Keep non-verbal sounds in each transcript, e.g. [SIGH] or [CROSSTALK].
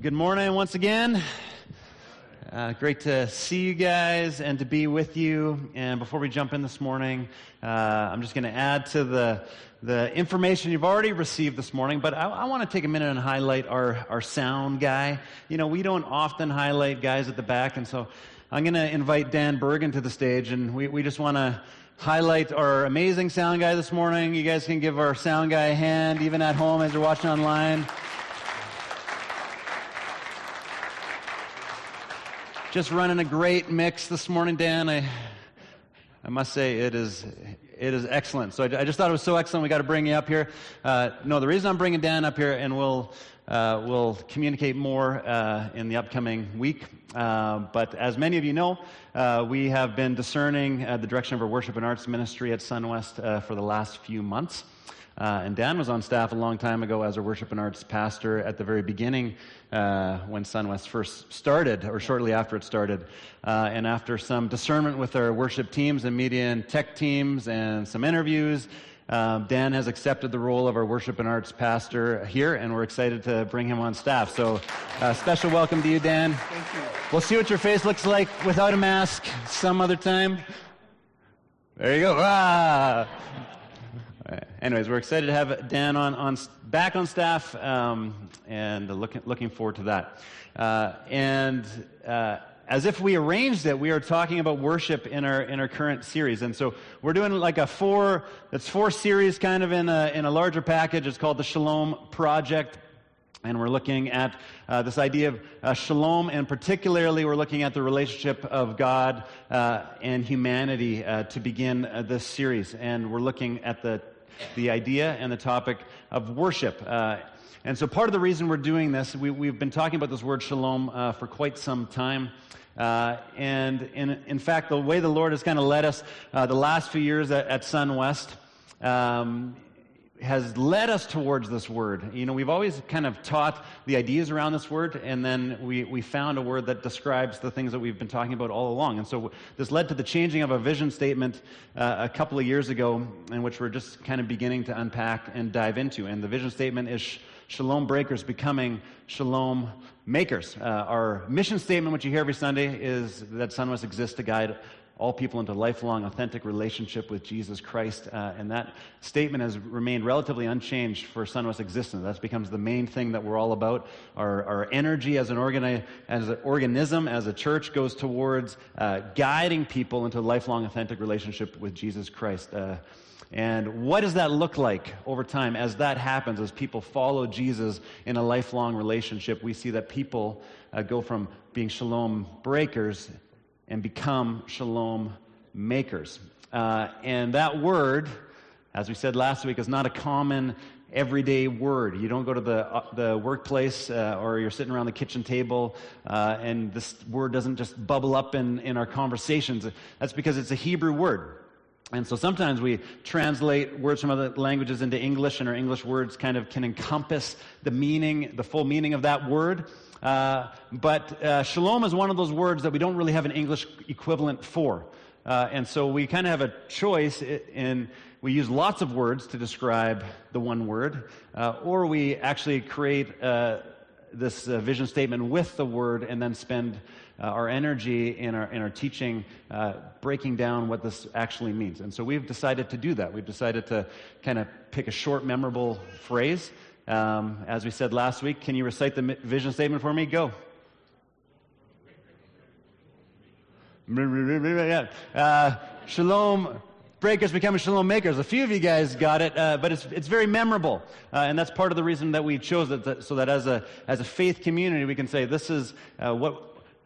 Well, good morning once again. Uh, great to see you guys and to be with you. And before we jump in this morning, uh, I'm just going to add to the the information you've already received this morning. But I, I want to take a minute and highlight our our sound guy. You know, we don't often highlight guys at the back, and so I'm going to invite Dan Bergen to the stage, and we we just want to highlight our amazing sound guy this morning. You guys can give our sound guy a hand, even at home as you're watching online. Just running a great mix this morning, Dan. I, I must say it is, it is excellent. So I, I just thought it was so excellent. We got to bring you up here. Uh, no, the reason I'm bringing Dan up here, and we'll uh, we'll communicate more uh, in the upcoming week. Uh, but as many of you know, uh, we have been discerning uh, the direction of our worship and arts ministry at SunWest for the last few months. Uh, and Dan was on staff a long time ago as a worship and arts pastor at the very beginning uh, when SunWest first started, or shortly after it started. Uh, and after some discernment with our worship teams and media and tech teams and some interviews, um, Dan has accepted the role of our worship and arts pastor here, and we're excited to bring him on staff. So, uh, special welcome to you, Dan. Thank you. We'll see what your face looks like without a mask some other time. There you go. Ah. Anyways, we're excited to have Dan on, on back on staff, um, and looking looking forward to that. Uh, and uh, as if we arranged it, we are talking about worship in our in our current series, and so we're doing like a four it's four series kind of in a in a larger package. It's called the Shalom Project. And we're looking at uh, this idea of uh, shalom, and particularly we're looking at the relationship of God uh, and humanity uh, to begin uh, this series. And we're looking at the the idea and the topic of worship. Uh, and so, part of the reason we're doing this, we, have been talking about this word shalom uh, for quite some time. Uh, and in, in, fact, the way the Lord has kind of led us uh, the last few years at, at SunWest, um, has led us towards this word. You know, we've always kind of taught the ideas around this word, and then we, we found a word that describes the things that we've been talking about all along. And so this led to the changing of a vision statement uh, a couple of years ago, in which we're just kind of beginning to unpack and dive into. And the vision statement is Shalom Breakers becoming Shalom Makers. Uh, our mission statement, which you hear every Sunday, is that SunWest exists to guide all people into lifelong, authentic relationship with Jesus Christ. Uh, and that statement has remained relatively unchanged for SunWest existence. That becomes the main thing that we're all about. Our, our energy as an, organi- as an organism, as a church, goes towards uh, guiding people into lifelong, authentic relationship with Jesus Christ. Uh, and what does that look like over time as that happens, as people follow Jesus in a lifelong relationship? We see that people uh, go from being shalom breakers and become shalom makers. Uh, and that word, as we said last week, is not a common everyday word. You don't go to the, uh, the workplace uh, or you're sitting around the kitchen table uh, and this word doesn't just bubble up in, in our conversations. That's because it's a Hebrew word. And so sometimes we translate words from other languages into English, and our English words kind of can encompass the meaning, the full meaning of that word. Uh, but uh, shalom is one of those words that we don't really have an English equivalent for. Uh, and so we kind of have a choice in we use lots of words to describe the one word, uh, or we actually create uh, this vision statement with the word and then spend our energy in our, in our teaching breaking down what this actually means. And so we've decided to do that. We've decided to kind of pick a short, memorable phrase um, as we said last week, can you recite the vision statement for me? Go. Uh, shalom breakers becoming shalom makers. A few of you guys got it, uh, but it's, it's very memorable. Uh, and that's part of the reason that we chose it, so that as a, as a faith community, we can say this is uh, what,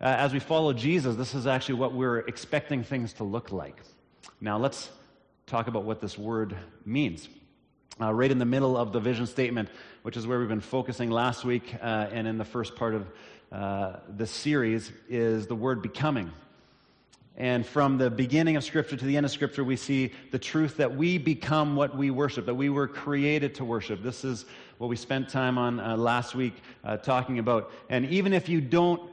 uh, as we follow Jesus, this is actually what we're expecting things to look like. Now, let's talk about what this word means. Uh, right in the middle of the vision statement, which is where we've been focusing last week uh, and in the first part of uh, series, is the word becoming. And from the beginning of Scripture to the end of Scripture, we see the truth that we become what we worship, that we were created to worship. This is what we spent time on uh, last week uh, talking about. And even if you don't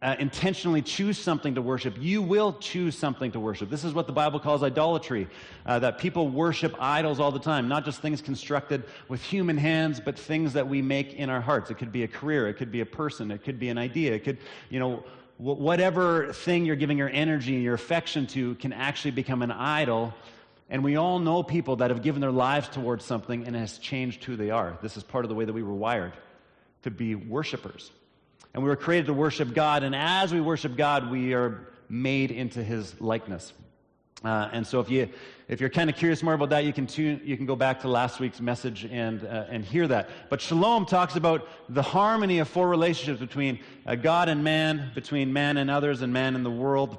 uh, intentionally choose something to worship, you will choose something to worship. This is what the Bible calls idolatry uh, that people worship idols all the time, not just things constructed with human hands, but things that we make in our hearts. It could be a career, it could be a person, it could be an idea, it could, you know, whatever thing you're giving your energy and your affection to can actually become an idol. And we all know people that have given their lives towards something and has changed who they are. This is part of the way that we were wired to be worshipers. And we were created to worship God. And as we worship God, we are made into his likeness. Uh, and so if you if you're kind of curious more about that, you can tune, you can go back to last week's message and uh, and hear that. But Shalom talks about the harmony of four relationships between uh, God and man, between man and others, and man and the world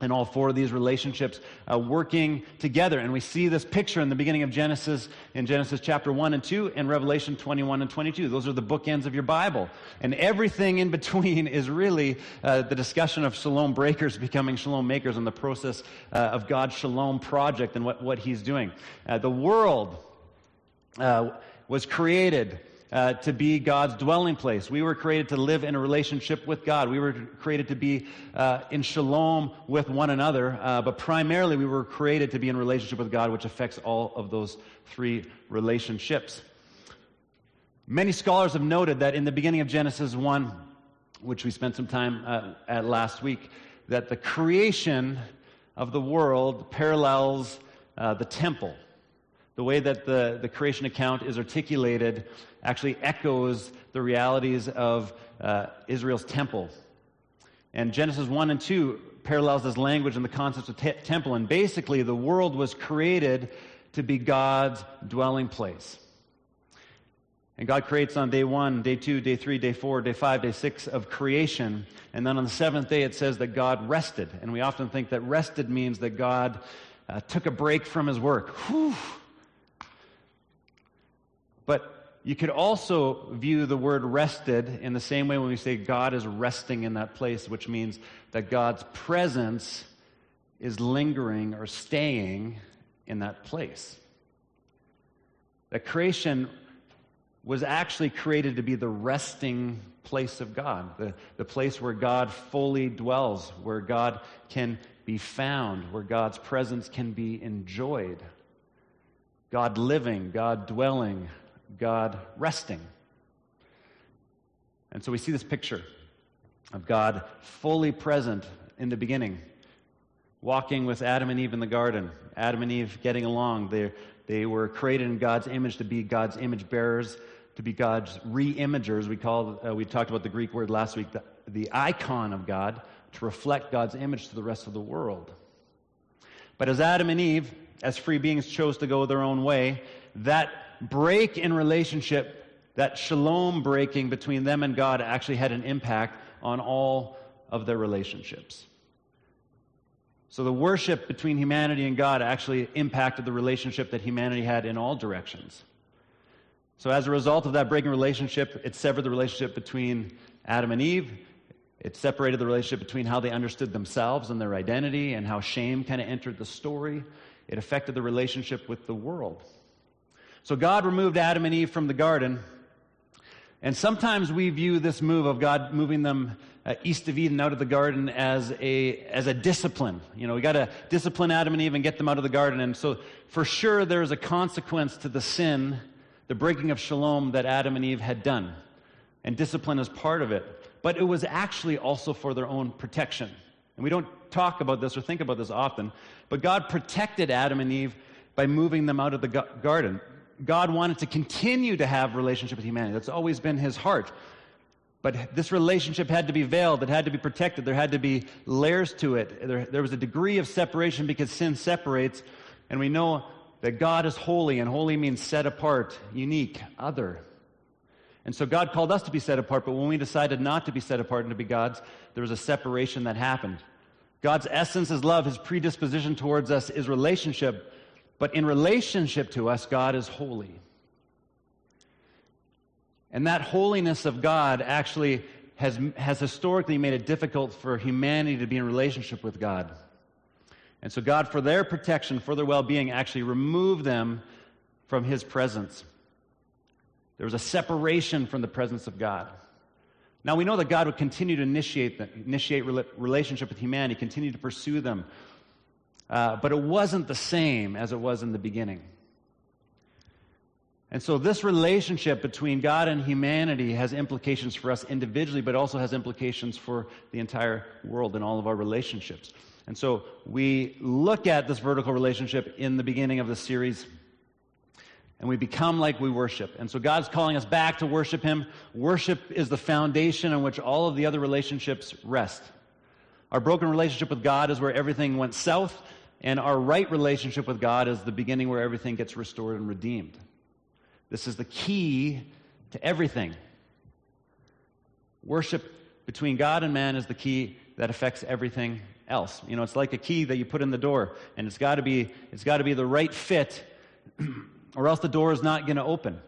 and all four of these relationships uh, working together. And we see this picture in the beginning of Genesis, in Genesis chapter 1 and 2, and Revelation 21 and 22. Those are the bookends of your Bible. And everything in [LAUGHS] between is really uh, the discussion of shalom breakers becoming shalom makers and the process uh, of God's shalom project and what, what He's doing. Uh, the world uh, was created uh, to be God's dwelling place. We were created to live in a relationship with God. We were created to be uh, in shalom with one another. Uh, but primarily, we were created to be in relationship with God, which affects all of those three relationships. Many scholars have noted that in the beginning of Genesis 1, which we spent some time uh, at last week, that the creation of the world parallels uh, the temple. The way that the, the creation account is articulated actually echoes the realities of uh, Israel's temple. And Genesis 1 and 2 parallels this language and the concept of te- temple. And basically, the world was created to be God's dwelling place. And God creates on day one, day two, day three, day four, day five, day six of creation. And then on the seventh day, it says that God rested. And we often think that rested means that God uh, took a break from his work. Whew. But you could also view the word rested in the same way when we say God is resting in that place, which means that God's presence is lingering or staying in that place. That creation was actually created to be the resting place of God, the, the place where God fully dwells, where God can be found, where God's presence can be enjoyed. God living, God dwelling, God resting. And so we see this picture of God fully present in the beginning, walking with Adam and Eve in the garden, Adam and Eve getting along. They, they were created in God's image to be God's image bearers, to be God's re-imagers. We, called, uh, we talked about the Greek word last week, the, the icon of God, to reflect God's image to the rest of the world. But as Adam and Eve, as free beings, chose to go their own way, that break in relationship, that shalom breaking between them and God, actually had an impact on all of their relationships. So the worship between humanity and God actually impacted the relationship that humanity had in all directions. So as a result of that breaking relationship, it severed the relationship between Adam and Eve. It separated the relationship between how they understood themselves and their identity and how shame kind of entered the story. It affected the relationship with the world. So God removed Adam and Eve from the garden. And sometimes we view this move of God moving them uh, east of Eden out of the garden as a, as a discipline. You know, we got to discipline Adam and Eve and get them out of the garden. And so for sure there's a consequence to the sin, the breaking of shalom that Adam and Eve had done. And discipline is part of it. But it was actually also for their own protection. And we don't talk about this or think about this often. But God protected Adam and Eve by moving them out of the garden. God wanted to continue to have relationship with humanity. That's always been his heart. But this relationship had to be veiled. It had to be protected. There had to be layers to it. There, there was a degree of separation because sin separates. And we know that God is holy, and holy means set apart, unique, other. And so God called us to be set apart, but when we decided not to be set apart and to be God's, there was a separation that happened. God's essence is love. His predisposition towards us is relationship. But in relationship to us, God is holy. And that holiness of God actually has, has historically made it difficult for humanity to be in relationship with God. And so, God, for their protection, for their well being, actually removed them from His presence. There was a separation from the presence of God. Now we know that God would continue to initiate, the, initiate relationship with humanity, continue to pursue them. Uh, but it wasn't the same as it was in the beginning. And so, this relationship between God and humanity has implications for us individually, but also has implications for the entire world and all of our relationships. And so, we look at this vertical relationship in the beginning of the series, and we become like we worship. And so, God's calling us back to worship Him. Worship is the foundation on which all of the other relationships rest. Our broken relationship with God is where everything went south, and our right relationship with God is the beginning where everything gets restored and redeemed. This is the key to everything. Worship between God and man is the key that affects everything else. You know, it's like a key that you put in the door, and it's got to be it's got to be the right fit, [CLEARS THROAT] or else the door is not going to open.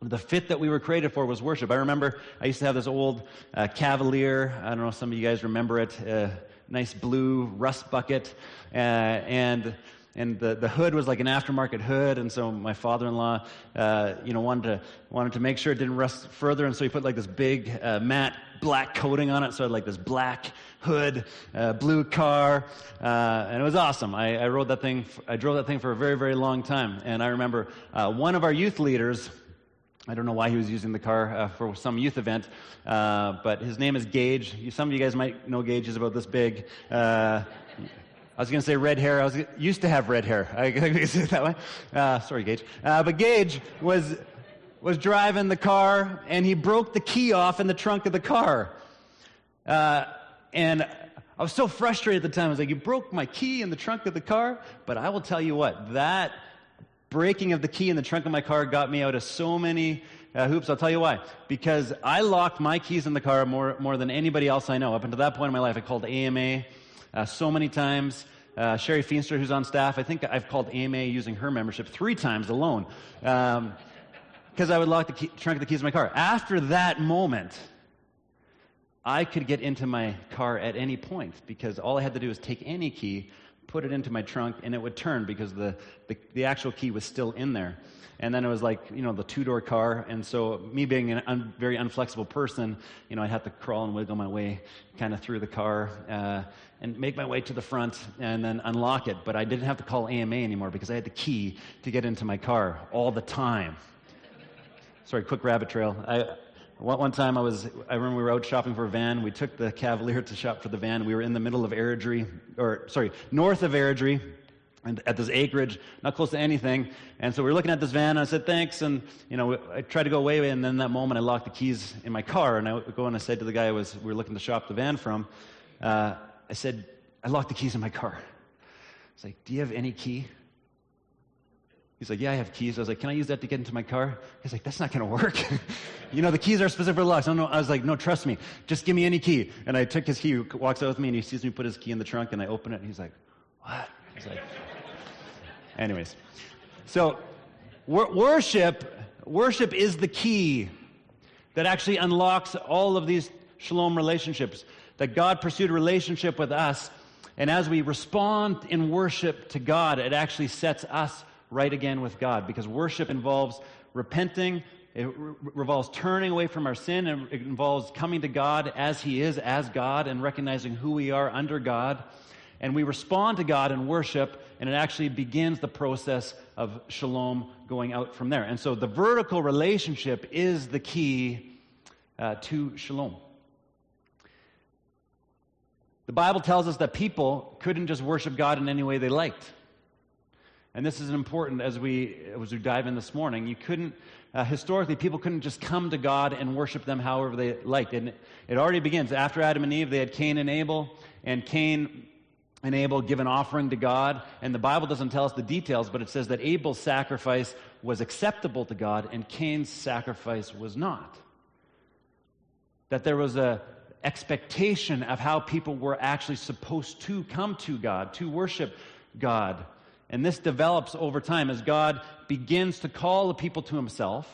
The fit that we were created for was worship. I remember I used to have this old uh, Cavalier. I don't know if some of you guys remember it. Uh, nice blue rust bucket, uh, and and the, the hood was like an aftermarket hood, and so my father-in-law, uh, you know, wanted to wanted to make sure it didn't rust further, and so he put like this big uh, matte black coating on it, so I had like this black hood, uh, blue car, uh, and it was awesome. I, I, rode that thing, I drove that thing for a very very long time, and I remember uh, one of our youth leaders. I don't know why he was using the car uh, for some youth event, uh, but his name is Gage. Some of you guys might know Gage. is about this big. Uh, I was going to say red hair. I was used to have red hair. I [LAUGHS] it that way. Uh, sorry, Gage. Uh, but Gage was was driving the car, and he broke the key off in the trunk of the car. Uh, and I was so frustrated at the time. I was like, "You broke my key in the trunk of the car." But I will tell you what that breaking of the key in the trunk of my car got me out of so many uh, hoops. I'll tell you why. Because I locked my keys in the car more, more than anybody else I know. Up until that point in my life, I called AMA uh, so many times. Uh, Sherry Feenster, who's on staff, I think I've called AMA using her membership three times alone because um, I would lock the key, trunk of the keys of my car. After that moment, I could get into my car at any point because all I had to do was take any key, put it into my trunk, and it would turn because the, the, the actual key was still in there. And then it was like, you know, the two door car. And so, me being a un, very unflexible person, you know, I'd have to crawl and wiggle my way kind of through the car uh, and make my way to the front and then unlock it. But I didn't have to call AMA anymore because I had the key to get into my car all the time. Sorry, quick rabbit trail. I, one time I was, I remember we were out shopping for a van. We took the Cavalier to shop for the van. We were in the middle of Airdrie, or sorry, north of Airdrie and at this acreage, not close to anything. And so we were looking at this van, and I said, thanks. And, you know, I tried to go away, and then that moment I locked the keys in my car. And I go and I said to the guy I was, we were looking to shop the van from, uh, I said, I locked the keys in my car. I was like, do you have any key? He's like, yeah, I have keys. I was like, can I use that to get into my car? He's like, that's not going to work. [LAUGHS] you know, the keys are specific for locks. I, I was like, no, trust me. Just give me any key. And I took his key, he walks out with me, and he sees me put his key in the trunk, and I open it, and he's like, what? Was like, [LAUGHS] Anyways, so wor- worship, worship is the key that actually unlocks all of these shalom relationships. That God pursued a relationship with us, and as we respond in worship to God, it actually sets us right again with God because worship involves repenting, it re- revolves turning away from our sin, and it involves coming to God as He is, as God, and recognizing who we are under God. And we respond to God in worship, and it actually begins the process of shalom going out from there. And so the vertical relationship is the key uh, to shalom. The Bible tells us that people couldn't just worship God in any way they liked. And this is important as we, as we dive in this morning. You couldn't, uh, historically, people couldn't just come to God and worship them however they liked. And it already begins. After Adam and Eve, they had Cain and Abel, and Cain and Abel give an offering to God. And the Bible doesn't tell us the details, but it says that Abel's sacrifice was acceptable to God and Cain's sacrifice was not. That there was a expectation of how people were actually supposed to come to God, to worship God. And this develops over time as God begins to call the people to himself,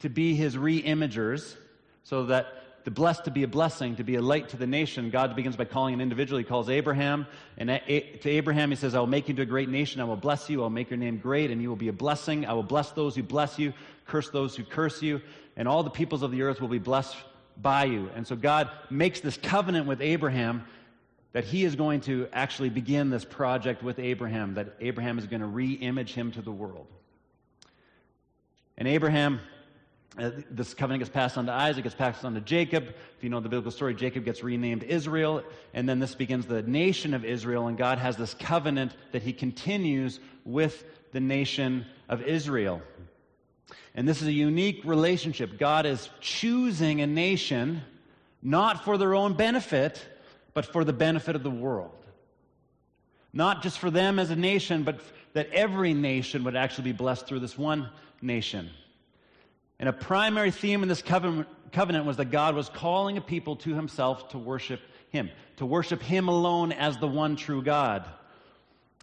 to be his re imagers, so that the blessed to be a blessing, to be a light to the nation, God begins by calling an individual. He calls Abraham. And to Abraham, he says, I will make you into a great nation. I will bless you. I will make your name great, and you will be a blessing. I will bless those who bless you, curse those who curse you, and all the peoples of the earth will be blessed by you. And so God makes this covenant with Abraham that he is going to actually begin this project with Abraham, that Abraham is going to re image him to the world. And Abraham, uh, this covenant gets passed on to Isaac, gets passed on to Jacob. If you know the biblical story, Jacob gets renamed Israel, and then this begins the nation of Israel, and God has this covenant that he continues with the nation of Israel. And this is a unique relationship. God is choosing a nation not for their own benefit, but for the benefit of the world. Not just for them as a nation, but that every nation would actually be blessed through this one nation. And a primary theme in this covenant, was that God was calling a people to himself to worship him, to worship him alone as the one true God.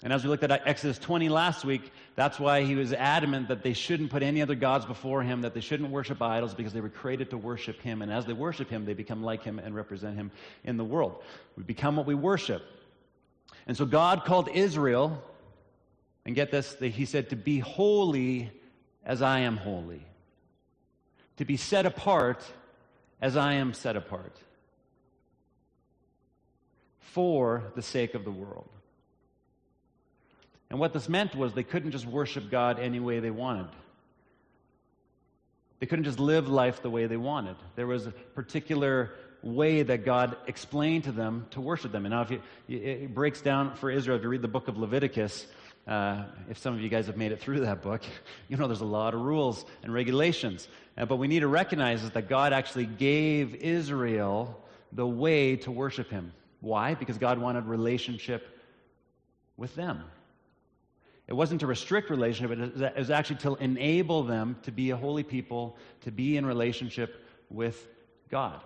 And as we looked at Exodus 20 last week, that's why he was adamant that they shouldn't put any other gods before him, that they shouldn't worship idols because they were created to worship him. And as they worship him, they become like him and represent him in the world. We become what we worship. And so God called Israel, and get this, he said, to be holy as I am holy, to be set apart as I am set apart, for the sake of the world. And what this meant was they couldn't just worship God any way they wanted. They couldn't just live life the way they wanted. There was a particular way that God explained to them to worship them. And now, if you, it breaks down for Israel, if you read the book of Leviticus, uh, if some of you guys have made it through that book, [LAUGHS] you know there's a lot of rules and regulations. Uh, but we need to recognize is that God actually gave Israel the way to worship Him. Why? Because God wanted relationship with them. It wasn't to restrict relationship, it was actually to enable them to be a holy people, to be in relationship with God.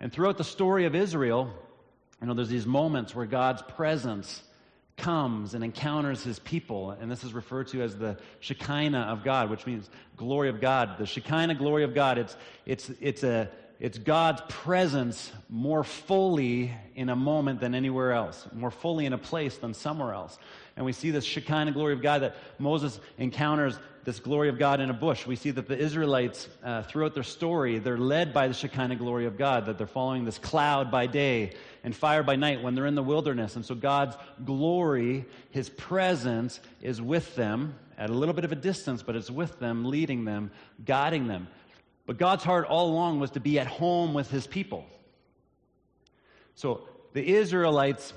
And throughout the story of Israel, you know, there's these moments where God's presence comes and encounters his people. And this is referred to as the Shekinah of God, which means glory of God. The Shekinah glory of God, it's, it's, it's, a, it's God's presence more fully in a moment than anywhere else, more fully in a place than somewhere else. And we see this Shekinah glory of God that Moses encounters this glory of God in a bush. We see that the Israelites, uh, throughout their story, they're led by the Shekinah glory of God, that they're following this cloud by day and fire by night when they're in the wilderness. And so God's glory, His presence, is with them at a little bit of a distance, but it's with them, leading them, guiding them. But God's heart all along was to be at home with His people. So the Israelites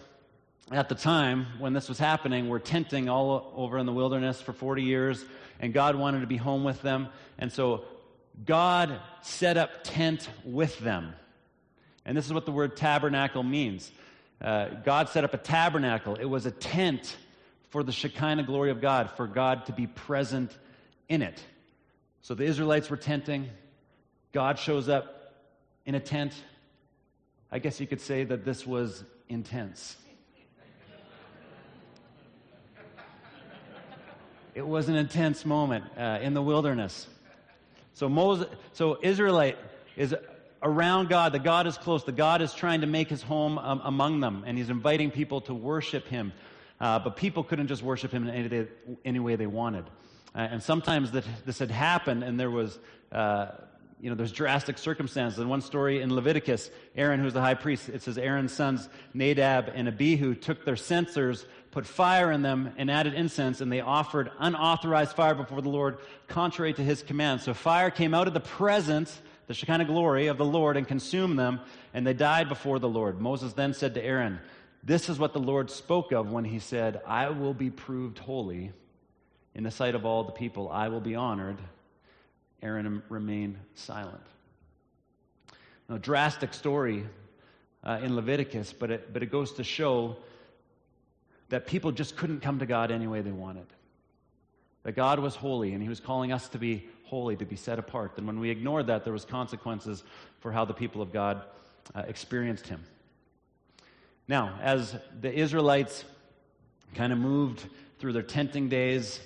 at the time when this was happening were tenting all over in the wilderness for 40 years, and God wanted to be home with them. And so God set up tent with them. And this is what the word tabernacle means. Uh, God set up a tabernacle, it was a tent for the Shekinah glory of God, for God to be present in it. So the Israelites were tenting. God shows up in a tent. I guess you could say that this was intense. It was an intense moment uh, in the wilderness. So Moses, so Israelite is around God. The God is close. The God is trying to make his home um, among them, and he's inviting people to worship him. Uh, but people couldn't just worship him in any, day, any way they wanted. Uh, and sometimes that, this had happened, and there was, uh, you know, there's drastic circumstances. In one story in Leviticus, Aaron, who's the high priest, it says Aaron's sons Nadab and Abihu took their censers put fire in them, and added incense, and they offered unauthorized fire before the Lord, contrary to his command. So fire came out of the presence, the Shekinah glory of the Lord, and consumed them, and they died before the Lord. Moses then said to Aaron, This is what the Lord spoke of when he said, I will be proved holy in the sight of all the people, I will be honored. Aaron remained silent. Now, drastic story uh, in Leviticus, but it, but it goes to show that people just couldn't come to God any way they wanted. That God was holy and he was calling us to be holy, to be set apart. And when we ignored that, there was consequences for how the people of God uh, experienced him. Now, as the Israelites kind of moved through their tenting days,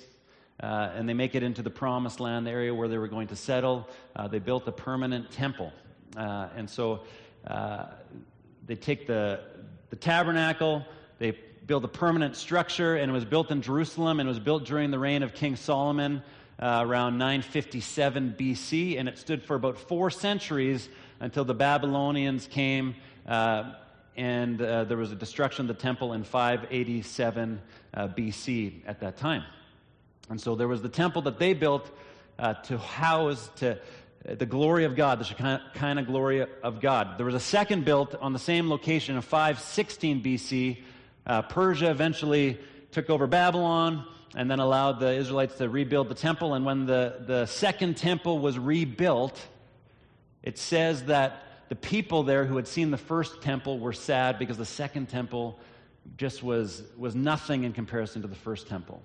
uh, and they make it into the promised land the area where they were going to settle. Uh, they built a permanent temple. Uh, and so uh, they take the, the tabernacle, they build a permanent structure, and it was built in Jerusalem, and it was built during the reign of King Solomon uh, around 957 BC, and it stood for about four centuries until the Babylonians came. Uh, and uh, there was a destruction of the temple in 587 uh, BC at that time. And so there was the temple that they built uh, to house to uh, the glory of God, the Shekinah glory of God. There was a second built on the same location in 516 BC. Uh, Persia eventually took over Babylon and then allowed the Israelites to rebuild the temple. And when the, the second temple was rebuilt, it says that the people there who had seen the first temple were sad because the second temple just was, was nothing in comparison to the first temple.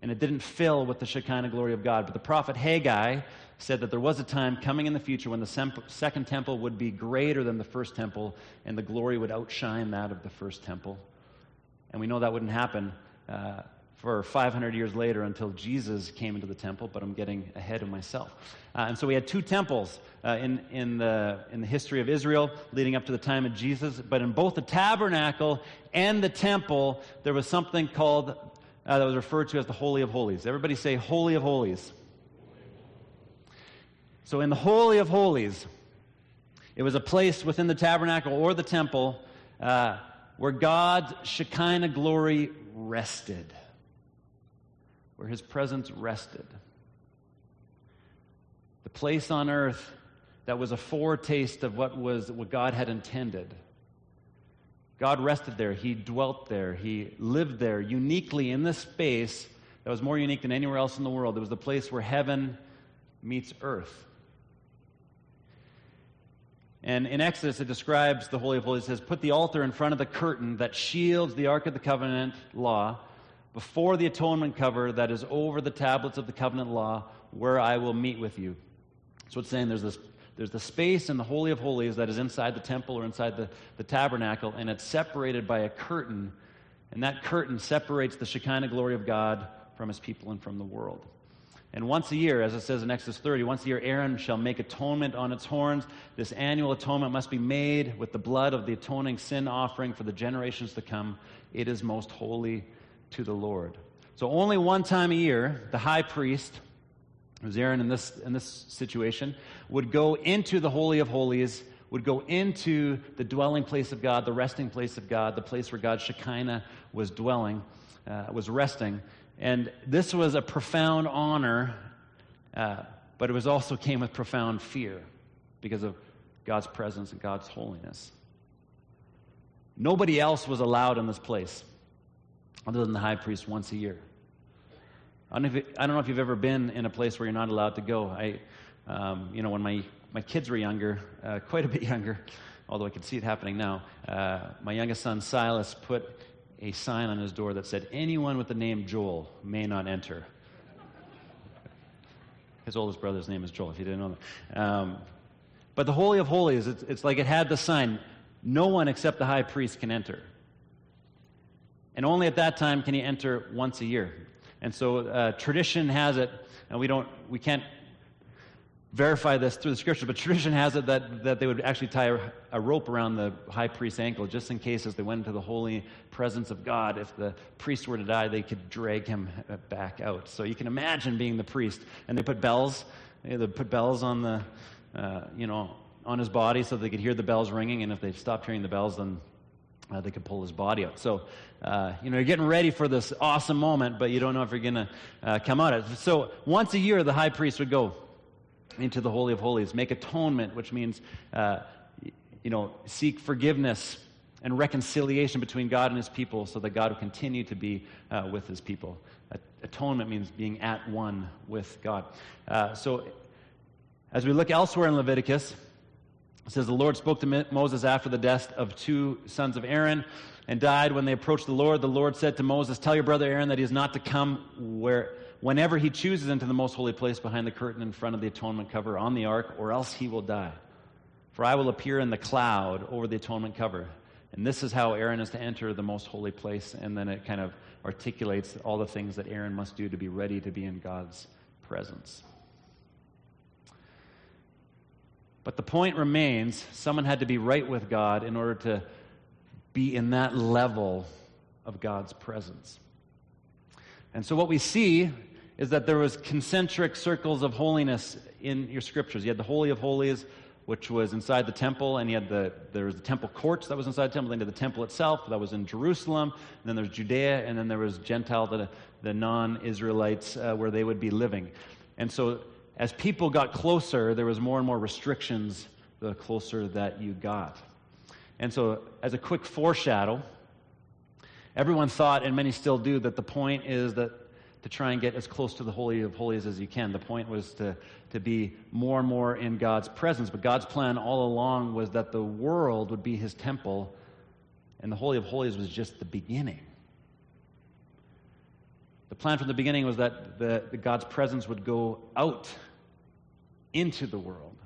And it didn't fill with the Shekinah glory of God. But the prophet Haggai said that there was a time coming in the future when the second temple would be greater than the first temple and the glory would outshine that of the first temple. And we know that wouldn't happen uh, for 500 years later until Jesus came into the temple, but I'm getting ahead of myself. Uh, and so we had two temples uh, in, in, the, in the history of Israel leading up to the time of Jesus, but in both the tabernacle and the temple, there was something called, uh, that was referred to as the Holy of Holies. Everybody say, Holy of Holies. So in the Holy of Holies, it was a place within the tabernacle or the temple uh, where God's Shekinah glory rested where his presence rested. The place on earth that was a foretaste of what was what God had intended. God rested there. He dwelt there. He lived there uniquely in this space that was more unique than anywhere else in the world. It was the place where heaven meets earth. And in Exodus, it describes the Holy of Holies. It says, Put the altar in front of the curtain that shields the Ark of the Covenant law before the atonement cover that is over the tablets of the covenant law, where I will meet with you. So it's saying there's this there's the space in the Holy of Holies that is inside the temple or inside the, the tabernacle, and it's separated by a curtain, and that curtain separates the Shekinah glory of God from his people and from the world. And once a year, as it says in Exodus 30, once a year Aaron shall make atonement on its horns. This annual atonement must be made with the blood of the atoning sin offering for the generations to come. It is most holy to the Lord. So only one time a year, the high priest, who's Aaron in this, in this situation, would go into the Holy of Holies, would go into the dwelling place of God, the resting place of God, the place where God's Shekinah was dwelling, uh, was resting. And this was a profound honor, uh, but it was also came with profound fear because of God's presence and God's holiness. Nobody else was allowed in this place other than the high priest once a year. I don't, know if, don't know if you've ever been in a place where you're not allowed to go. I, um, you know, when my, my kids were younger, uh, quite a bit [LAUGHS] younger, although I can see it happening now, uh, my youngest son Silas put a sign on his door that said, Anyone with the name Joel may not enter. His oldest brother's name is Joel, if you didn't know that. Um, but the Holy of Holies, it's, it's like it had the sign no one except the high priest can enter. And only at that time can he enter once a year. And so uh, tradition has it, and we, don't, we can't verify this through the scriptures, but tradition has it that, that they would actually tie a, rope around the high priest's ankle just in case as they went into the holy presence of God, if the priest were to die, they could drag him back out. So you can imagine being the priest. And they put bells, they put bells on the, uh, you know, on his body so they could hear the bells ringing, and if they stopped hearing the bells, then uh, they could pull his body out. So, uh, you know, you're getting ready for this awesome moment, but you don't know if you're going to uh, come out of it. So, once a year, the high priest would go into the Holy of Holies, make atonement, which means, uh, you know, seek forgiveness and reconciliation between God and his people so that God will continue to be uh, with his people. Atonement means being at one with God. Uh, so, as we look elsewhere in Leviticus, it says, The Lord spoke to Moses after the death of two sons of Aaron and died. When they approached the Lord, the Lord said to Moses, Tell your brother Aaron that he is not to come where, whenever he chooses into the most holy place behind the curtain in front of the atonement cover on the ark, or else he will die. For I will appear in the cloud over the atonement cover. And this is how Aaron is to enter the most holy place. And then it kind of articulates all the things that Aaron must do to be ready to be in God's presence. But the point remains someone had to be right with God in order to be in that level of God's presence. And so what we see is that there was concentric circles of holiness in your scriptures. You had the Holy of Holies, which was inside the temple, and you had the there was the temple courts that was inside the temple, then the temple itself that was in Jerusalem, then there's Judea, and then there was Gentile, the, the non-Israelites, uh, where they would be living. And so as people got closer, there was more and more restrictions the closer that you got. And so, as a quick foreshadow, everyone thought, and many still do, that the point is that to try and get as close to the Holy of Holies as you can. The point was to, to be more and more in God's presence. But God's plan all along was that the world would be his temple, and the Holy of Holies was just the beginning. The plan from the beginning was that the, the God's presence would go out into the world.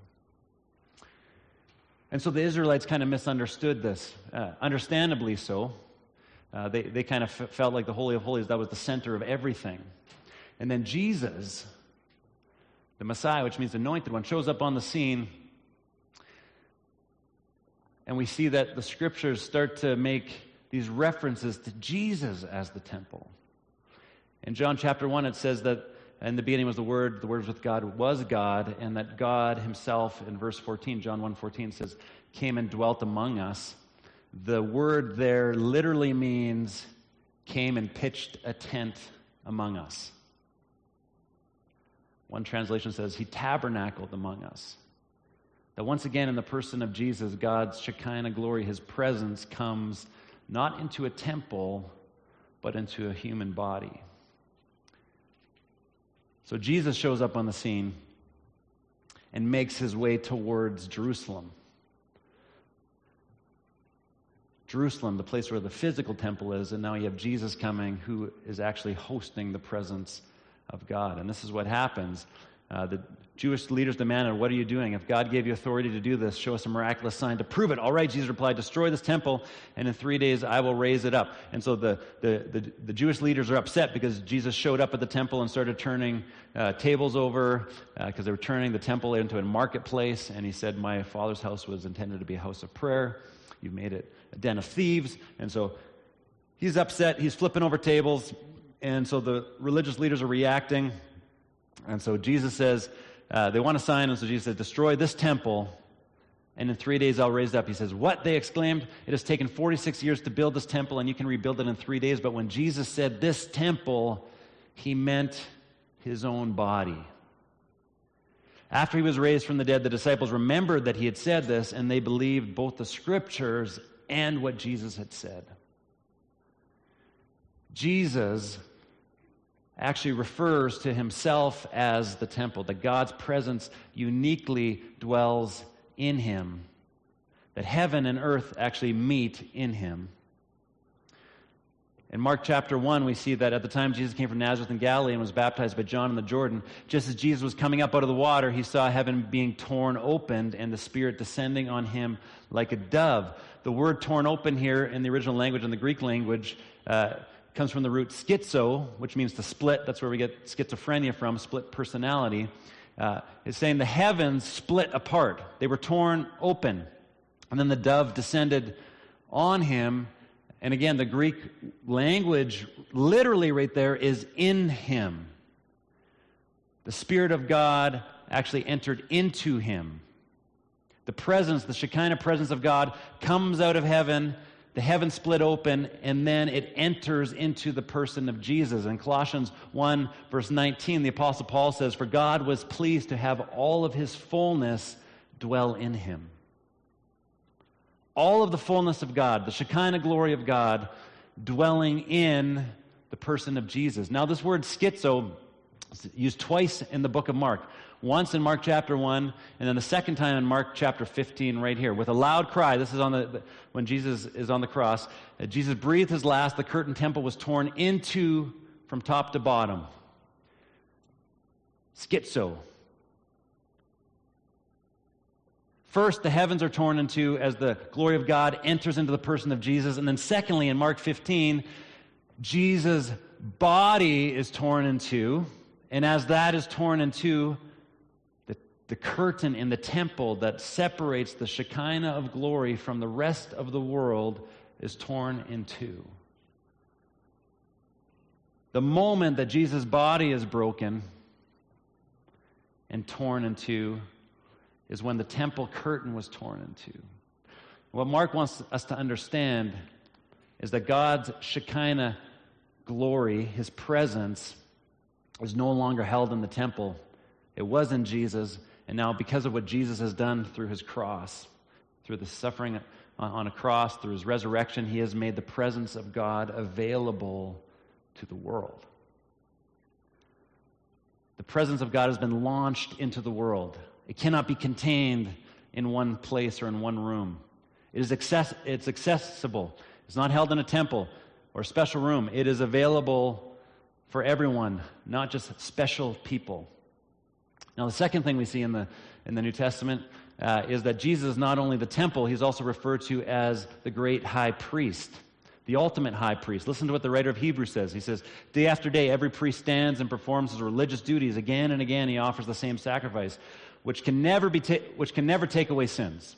And so the Israelites kind of misunderstood this, uh, understandably so. Uh, they, they kind of f- felt like the Holy of Holies, that was the center of everything. And then Jesus, the Messiah, which means anointed one, shows up on the scene. And we see that the scriptures start to make these references to Jesus as the temple. In John chapter 1, it says that in the beginning was the Word, the Word with God, was God, and that God Himself, in verse 14, John 1 14 says, came and dwelt among us. The word there literally means came and pitched a tent among us. One translation says, He tabernacled among us. That once again, in the person of Jesus, God's Shekinah glory, His presence comes not into a temple, but into a human body. So Jesus shows up on the scene and makes his way towards Jerusalem. Jerusalem, the place where the physical temple is, and now you have Jesus coming who is actually hosting the presence of God. And this is what happens. Uh, the Jewish leaders demanded, What are you doing? If God gave you authority to do this, show us a miraculous sign to prove it. All right, Jesus replied, Destroy this temple, and in three days I will raise it up. And so the, the, the, the Jewish leaders are upset because Jesus showed up at the temple and started turning uh, tables over because uh, they were turning the temple into a marketplace. And he said, My father's house was intended to be a house of prayer. You've made it a den of thieves. And so he's upset. He's flipping over tables. And so the religious leaders are reacting. And so Jesus says, uh, they want a sign, and so Jesus says, Destroy this temple, and in three days I'll raise it up. He says, What? They exclaimed. It has taken 46 years to build this temple, and you can rebuild it in three days. But when Jesus said this temple, he meant his own body. After he was raised from the dead, the disciples remembered that he had said this, and they believed both the scriptures and what Jesus had said. Jesus actually refers to himself as the temple, that God's presence uniquely dwells in him, that heaven and earth actually meet in him. In Mark chapter 1, we see that at the time Jesus came from Nazareth in Galilee and was baptized by John in the Jordan, just as Jesus was coming up out of the water, he saw heaven being torn open and the Spirit descending on him like a dove. The word torn open here in the original language, in the Greek language, uh, comes from the root schizo, which means to split. That's where we get schizophrenia from, split personality. Uh, it's saying the heavens split apart, they were torn open. And then the dove descended on him. And again, the Greek language, literally right there, is in him. The Spirit of God actually entered into him. The presence, the Shekinah presence of God, comes out of heaven the heaven split open, and then it enters into the person of Jesus. In Colossians 1, verse 19, the Apostle Paul says, For God was pleased to have all of his fullness dwell in him. All of the fullness of God, the Shekinah glory of God, dwelling in the person of Jesus. Now, this word schizo is used twice in the book of Mark once in Mark chapter 1, and then the second time in Mark chapter 15, right here, with a loud cry. This is on the, when Jesus is on the cross. Uh, Jesus breathed his last. The curtain temple was torn into from top to bottom. Schizo. First, the heavens are torn into as the glory of God enters into the person of Jesus. And then, secondly, in Mark 15, Jesus' body is torn in two. And as that is torn in two, the curtain in the temple that separates the Shekinah of glory from the rest of the world is torn in two. The moment that Jesus' body is broken and torn in two is when the temple curtain was torn in two. What Mark wants us to understand is that God's Shekinah glory, his presence, is no longer held in the temple. It was in Jesus, and now because of what Jesus has done through his cross, through the suffering on a cross, through his resurrection, he has made the presence of God available to the world. The presence of God has been launched into the world. It cannot be contained in one place or in one room. It is access- it's accessible. It's not held in a temple or a special room. It is available for everyone, not just special people. Now, the second thing we see in the, in the New Testament uh, is that Jesus is not only the temple, he's also referred to as the great high priest the ultimate high priest. Listen to what the writer of Hebrews says. He says, Day after day, every priest stands and performs his religious duties. Again and again, he offers the same sacrifice, which can never, be ta- which can never take away sins.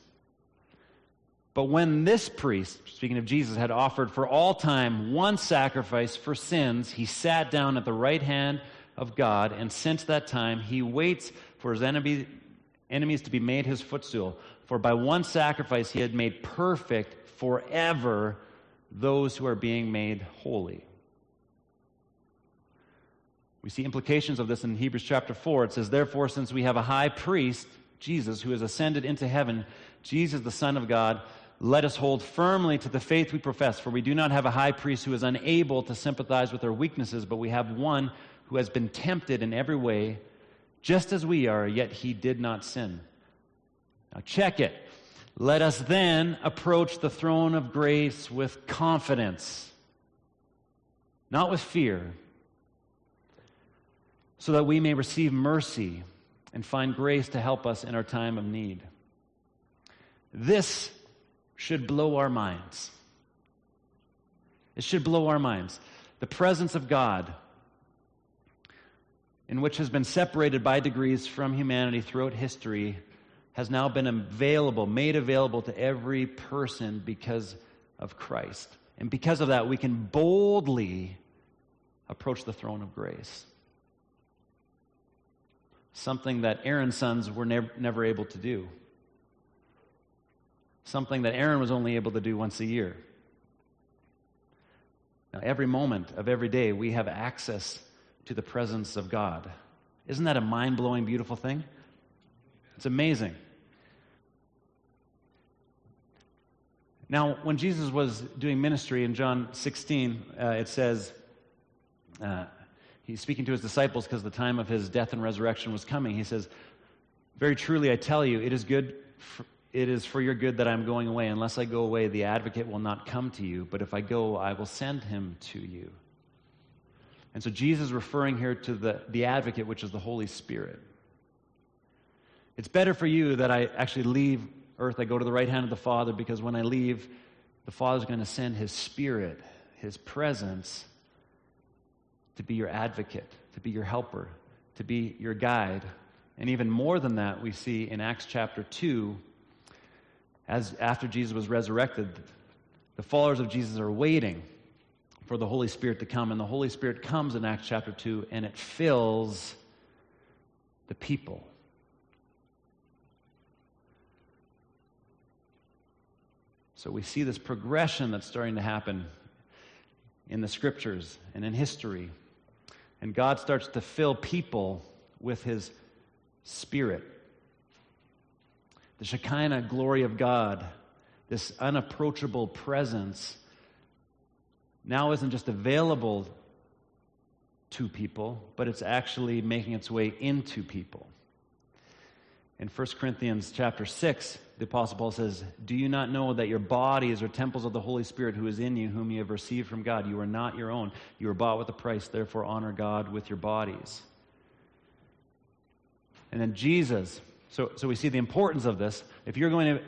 But when this priest, speaking of Jesus, had offered for all time one sacrifice for sins, he sat down at the right hand of God, and since that time, he waits for his enemy, enemies to be made his footstool. For by one sacrifice, he had made perfect forever those who are being made holy. We see implications of this in Hebrews chapter 4. It says, Therefore, since we have a high priest, Jesus, who has ascended into heaven, Jesus, the Son of God, let us hold firmly to the faith we profess, for we do not have a high priest who is unable to sympathize with our weaknesses, but we have one who has been tempted in every way, just as we are, yet he did not sin. Now, check it. Let us then approach the throne of grace with confidence, not with fear, so that we may receive mercy and find grace to help us in our time of need. This should blow our minds. It should blow our minds. The presence of God, in which has been separated by degrees from humanity throughout history, has now been available, made available to every person because of Christ. And because of that, we can boldly approach the throne of grace. Something that Aaron's sons were never, never able to do. Something that Aaron was only able to do once a year. Now, every moment of every day, we have access to the presence of God. Isn't that a mind blowing, beautiful thing? It's amazing. Now, when Jesus was doing ministry in John 16, uh, it says, uh, he's speaking to his disciples because the time of his death and resurrection was coming. He says, Very truly, I tell you, it is good. For, it is for your good that I'm going away. Unless I go away, the advocate will not come to you. But if I go, I will send him to you. And so Jesus is referring here to the, the advocate, which is the Holy Spirit. It's better for you that I actually leave earth, I go to the right hand of the Father because when I leave, the Father's going to send His Spirit, His presence, to be your advocate, to be your helper, to be your guide. And even more than that, we see in Acts chapter 2, as after Jesus was resurrected, the followers of Jesus are waiting for the Holy Spirit to come. And the Holy Spirit comes in Acts chapter 2, and it fills the people. So we see this progression that's starting to happen in the scriptures and in history. And God starts to fill people with his spirit. The Shekinah glory of God, this unapproachable presence, now isn't just available to people, but it's actually making its way into people. In 1 Corinthians chapter 6, the Apostle Paul says, Do you not know that your bodies are temples of the Holy Spirit who is in you, whom you have received from God? You are not your own. You are bought with a price. Therefore, honor God with your bodies. And then Jesus. So, so we see the importance of this. If you're going to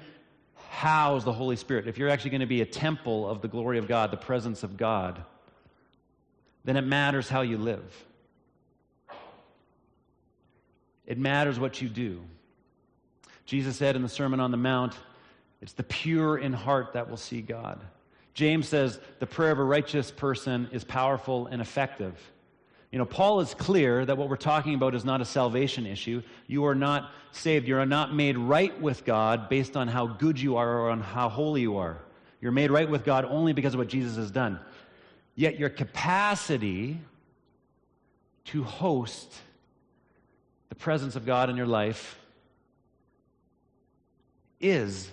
house the Holy Spirit, if you're actually going to be a temple of the glory of God, the presence of God, then it matters how you live. It matters what you do. Jesus said in the Sermon on the Mount, it's the pure in heart that will see God. James says the prayer of a righteous person is powerful and effective. You know, Paul is clear that what we're talking about is not a salvation issue. You are not saved. You are not made right with God based on how good you are or on how holy you are. You're made right with God only because of what Jesus has done. Yet your capacity to host the presence of God in your life is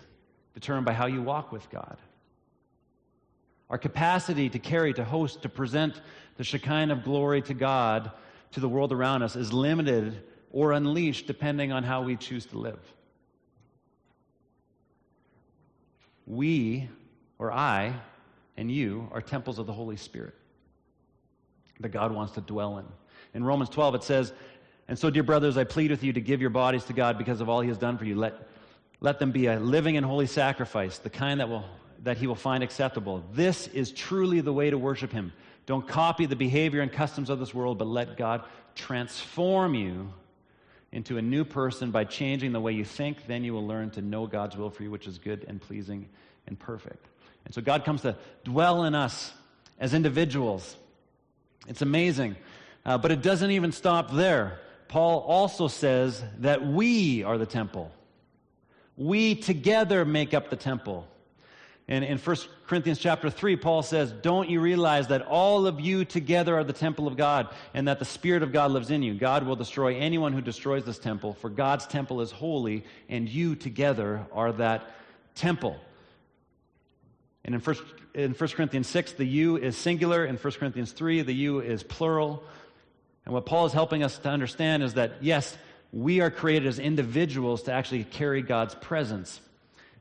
determined by how you walk with God. Our capacity to carry, to host, to present the Shekinah of glory to God to the world around us is limited or unleashed depending on how we choose to live. We, or I, and you are temples of the Holy Spirit that God wants to dwell in. In Romans 12, it says, And so, dear brothers, I plead with you to give your bodies to God because of all he has done for you. Let, let them be a living and holy sacrifice, the kind that, will, that he will find acceptable. This is truly the way to worship him. Don't copy the behavior and customs of this world, but let God transform you into a new person by changing the way you think. Then you will learn to know God's will for you, which is good and pleasing and perfect. And so God comes to dwell in us as individuals. It's amazing. Uh, but it doesn't even stop there. Paul also says that we are the temple. We together make up the temple. And in 1 Corinthians chapter 3, Paul says, Don't you realize that all of you together are the temple of God and that the Spirit of God lives in you? God will destroy anyone who destroys this temple, for God's temple is holy, and you together are that temple. And in 1, in 1 Corinthians 6, the you is singular. In 1 Corinthians 3, the you is plural. And what Paul is helping us to understand is that, yes, we are created as individuals to actually carry God's presence.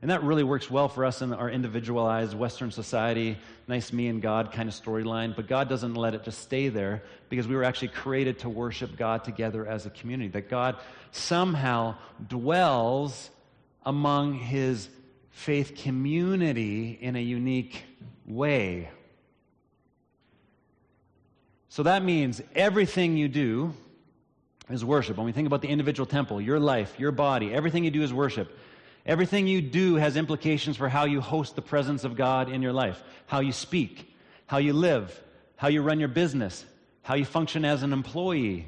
And that really works well for us in our individualized Western society, nice me and God kind of storyline. But God doesn't let it just stay there because we were actually created to worship God together as a community. That God somehow dwells among his faith community in a unique way. So that means everything you do is worship. When we think about the individual temple, your life, your body, everything you do is worship. Everything you do has implications for how you host the presence of God in your life, how you speak, how you live, how you run your business, how you function as an employee,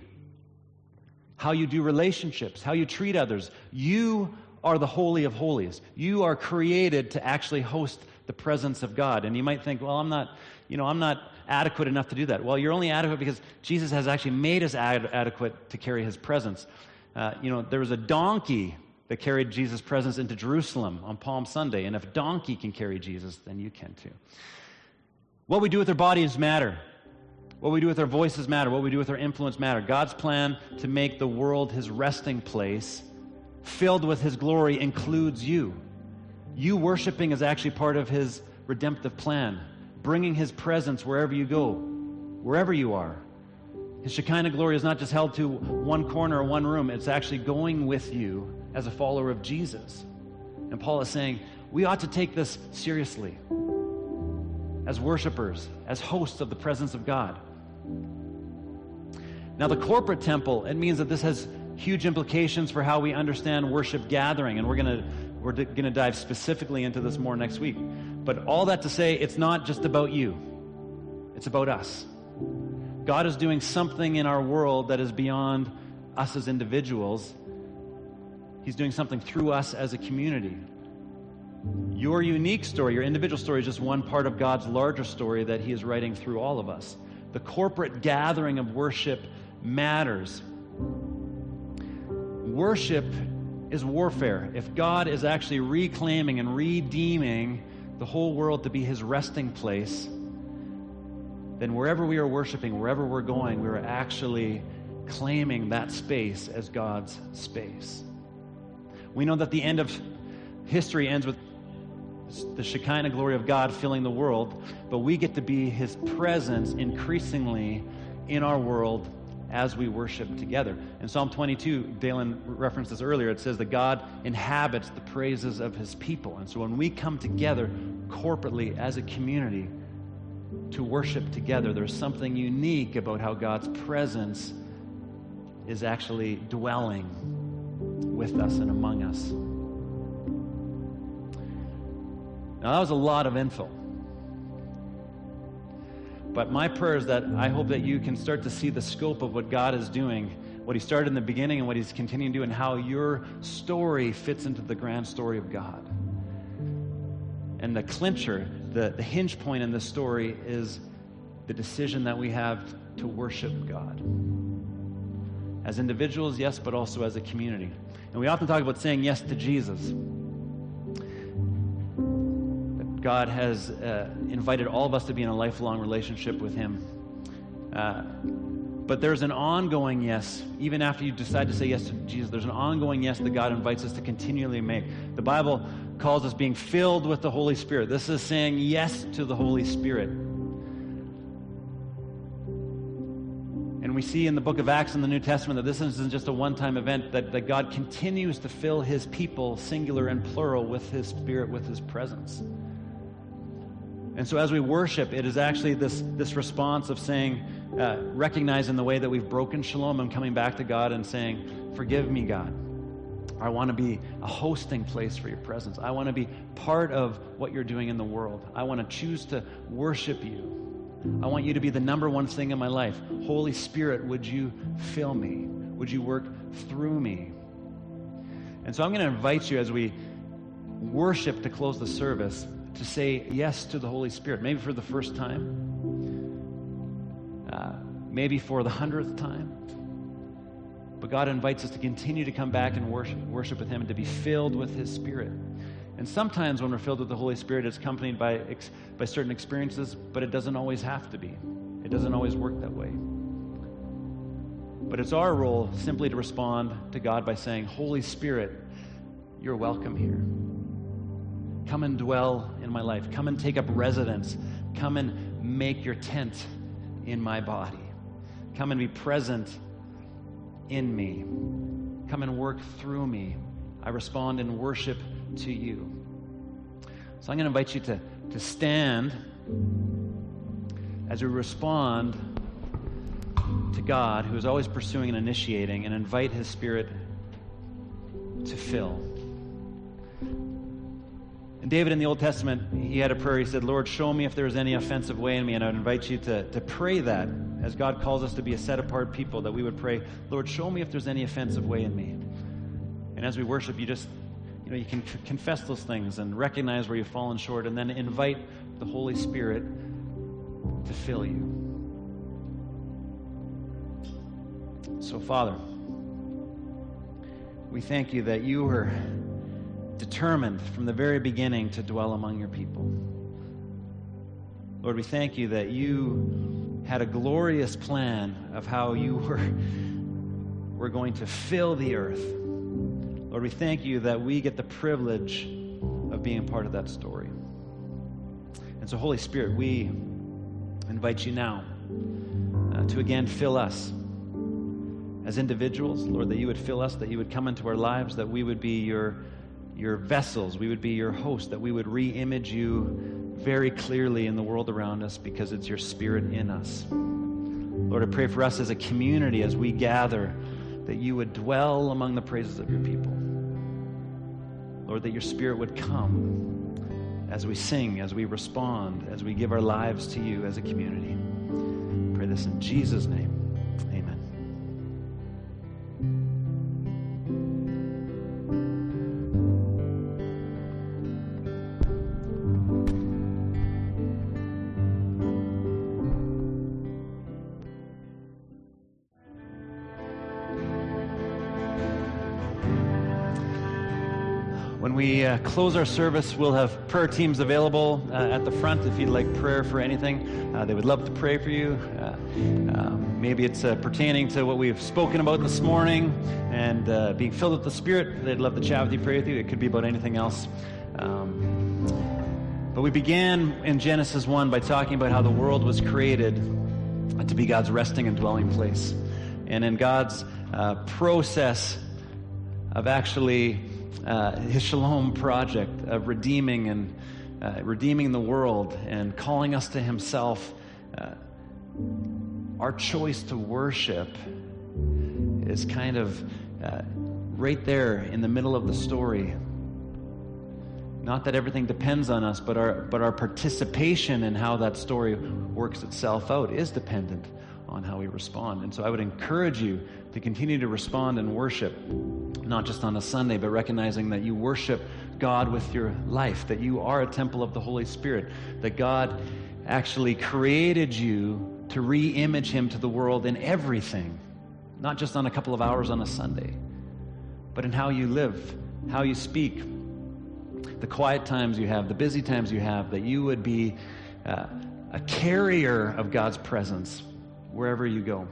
how you do relationships, how you treat others. You are the Holy of Holies. You are created to actually host the presence of God. And you might think, well, I'm not, you know, I'm not adequate enough to do that. Well, you're only adequate because Jesus has actually made us ad- adequate to carry his presence. Uh, you know, there was a donkey that carried Jesus' presence into Jerusalem on Palm Sunday. And if a donkey can carry Jesus, then you can too. What we do with our bodies matter. What we do with our voices matter. What we do with our influence matter. God's plan to make the world his resting place, filled with his glory, includes you. You worshiping is actually part of his redemptive plan, bringing his presence wherever you go, wherever you are. His Shekinah glory is not just held to one corner or one room, it's actually going with you as a follower of Jesus. And Paul is saying, we ought to take this seriously as worshipers, as hosts of the presence of God. Now, the corporate temple, it means that this has huge implications for how we understand worship gathering, and we're going to we're going to dive specifically into this more next week. But all that to say, it's not just about you, it's about us. God is doing something in our world that is beyond us as individuals. He's doing something through us as a community. Your unique story, your individual story, is just one part of God's larger story that He is writing through all of us. The corporate gathering of worship matters. Worship is warfare. If God is actually reclaiming and redeeming the whole world to be His resting place, then wherever we are worshiping, wherever we're going, we're actually claiming that space as God's space. We know that the end of history ends with the Shekinah glory of God filling the world, but we get to be His presence increasingly in our world as we worship together. In Psalm 22, Dalen referenced this earlier, it says that God inhabits the praises of his people. And so when we come together corporately as a community to worship together, there's something unique about how God's presence is actually dwelling with us and among us. Now, that was a lot of info. But my prayer is that I hope that you can start to see the scope of what God is doing, what He started in the beginning and what He's continuing to do, and how your story fits into the grand story of God. And the clincher, the, the hinge point in this story is the decision that we have to worship God. As individuals, yes, but also as a community. And we often talk about saying yes to Jesus. God has uh, invited all of us to be in a lifelong relationship with Him. Uh, but there's an ongoing yes, even after you decide to say yes to Jesus, there's an ongoing yes that God invites us to continually make. The Bible calls us being filled with the Holy Spirit. This is saying yes to the Holy Spirit. And we see in the book of Acts in the New Testament that this isn't just a one time event, that, that God continues to fill his people, singular and plural, with his Spirit, with his presence. And so as we worship, it is actually this, this response of saying, uh, recognizing the way that we've broken shalom and coming back to God and saying, Forgive me, God. I want to be a hosting place for your presence. I want to be part of what you're doing in the world. I want to choose to worship you. I want you to be the number one thing in my life. Holy Spirit, would you fill me? Would you work through me? And so I'm going to invite you as we worship to close the service to say yes to the Holy Spirit, maybe for the first time, uh, maybe for the hundredth time. But God invites us to continue to come back and worship, worship with Him and to be filled with His Spirit. And sometimes when we're filled with the Holy Spirit, it's accompanied by, by certain experiences, but it doesn't always have to be. It doesn't always work that way. But it's our role simply to respond to God by saying, Holy Spirit, you're welcome here. Come and dwell in my life. Come and take up residence. Come and make your tent in my body. Come and be present in me. Come and work through me. I respond in worship to you. So I'm going to invite you to, to stand as we respond to God, who is always pursuing and initiating, and invite His Spirit to fill. David in the Old Testament, he had a prayer. He said, Lord, show me if there's any offensive way in me. And I would invite you to, to pray that as God calls us to be a set apart people, that we would pray, Lord, show me if there's any offensive way in me. And as we worship, you just, you know, you can confess those things and recognize where you've fallen short and then invite the Holy Spirit to fill you. So, Father, we thank you that you were determined from the very beginning to dwell among your people. Lord, we thank you that you had a glorious plan of how you [LAUGHS] were, were going to fill the earth. Lord, we thank you that we get the privilege of being part of that story. And so, Holy Spirit, we invite you now uh, to again fill us as individuals, Lord, that you would fill us, that you would come into our lives, that we would be your your vessels, we would be your host, that we would re image you very clearly in the world around us because it's your spirit in us. Lord, I pray for us as a community as we gather that you would dwell among the praises of your people. Lord, that your spirit would come as we sing, as we respond, as we give our lives to you as a community. I pray this in Jesus' name. uh, close our service, we'll have prayer teams available uh, at the front if you'd like prayer for anything. Uh, they would love to pray for you. Uh, um, maybe it's uh, pertaining to what we've spoken about this morning and uh, being filled with the Spirit. They'd love to chat with you, pray with you. It could be about anything else. Um, but we began in Genesis 1 by talking about how the world was created to be God's resting and dwelling place. And in God's process of actually uh, his shalom project of redeeming and uh, redeeming the world and calling us to himself, uh, our choice to worship is kind of uh, right there in the middle of the story. Not that everything depends on us, but our, but our participation in how that story works itself out is dependent on how we respond. And so I would encourage you to continue to respond and worship, not just on a Sunday, but recognizing that you worship God with your life, that you are a temple of the Holy Spirit, that God actually created you to re image Him to the world in everything, not just on a couple of hours on a Sunday, but in how you live, how you speak, the quiet times you have, the busy times you have, that you would be uh, a carrier of God's presence wherever you go.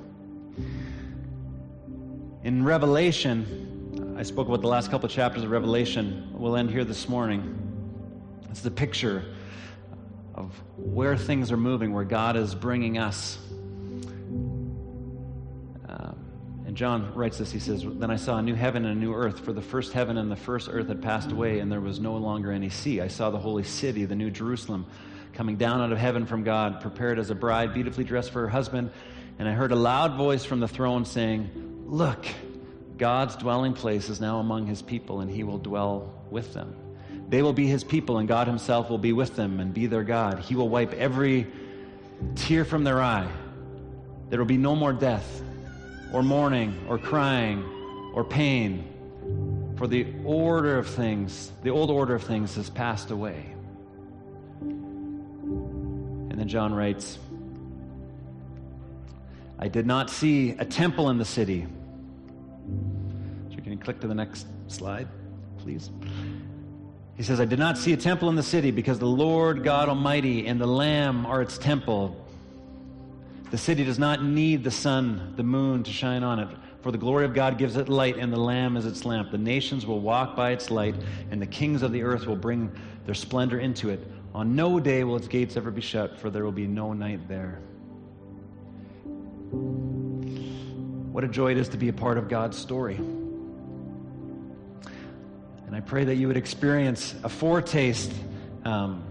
In Revelation, I spoke about the last couple of chapters of Revelation. We'll end here this morning. It's the picture of where things are moving, where God is bringing us. Um, and John writes this. He says, Then I saw a new heaven and a new earth, for the first heaven and the first earth had passed away, and there was no longer any sea. I saw the holy city, the new Jerusalem, coming down out of heaven from God, prepared as a bride, beautifully dressed for her husband. And I heard a loud voice from the throne saying, Look, God's dwelling place is now among his people, and he will dwell with them. They will be his people, and God himself will be with them and be their God. He will wipe every tear from their eye. There will be no more death, or mourning, or crying, or pain. For the order of things, the old order of things has passed away. And then John writes, I did not see a temple in the city. Click to the next slide, please? He says, I did not see a temple in the city because the Lord God Almighty and the Lamb are its temple. The city does not need the sun, the moon to shine on it, for the glory of God gives it light, and the Lamb is its lamp. The nations will walk by its light, and the kings of the earth will bring their splendor into it. On no day will its gates ever be shut, for there will be no night there. What a joy it is to be a part of God's story. And I pray that you would experience a foretaste um,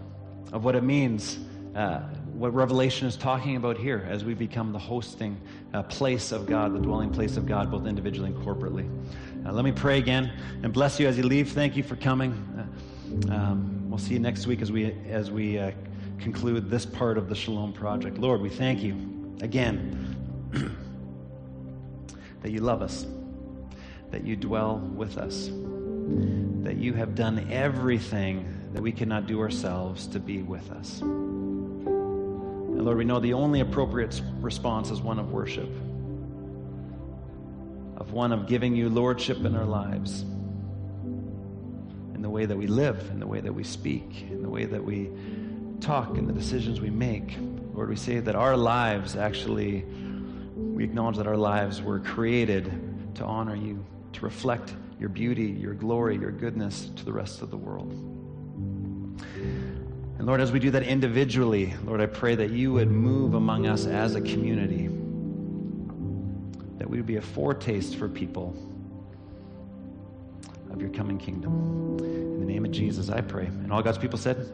of what it means, uh, what Revelation is talking about here as we become the hosting uh, place of God, the dwelling place of God, both individually and corporately. Uh, let me pray again and bless you as you leave. Thank you for coming. Uh, um, we'll see you next week as we, as we uh, conclude this part of the Shalom Project. Lord, we thank you again [CLEARS THROAT] that you love us, that you dwell with us that you have done everything that we cannot do ourselves to be with us. And Lord, we know the only appropriate response is one of worship, of one of giving you lordship in our lives, in the way that we live, in the way that we speak, in the way that we talk, in the decisions we make. Lord, we say that our lives actually, we acknowledge that our lives were created to honor you, to reflect your beauty, your glory, your goodness to the rest of the world. And Lord, as we do that individually, Lord, I pray that you would move among us as a community, that we would be a foretaste for people of your coming kingdom. In the name of Jesus, I pray. And all God's people said,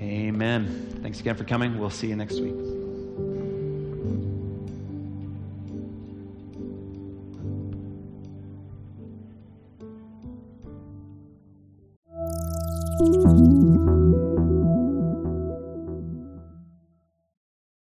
Amen. Thanks again for coming. We'll see you next week.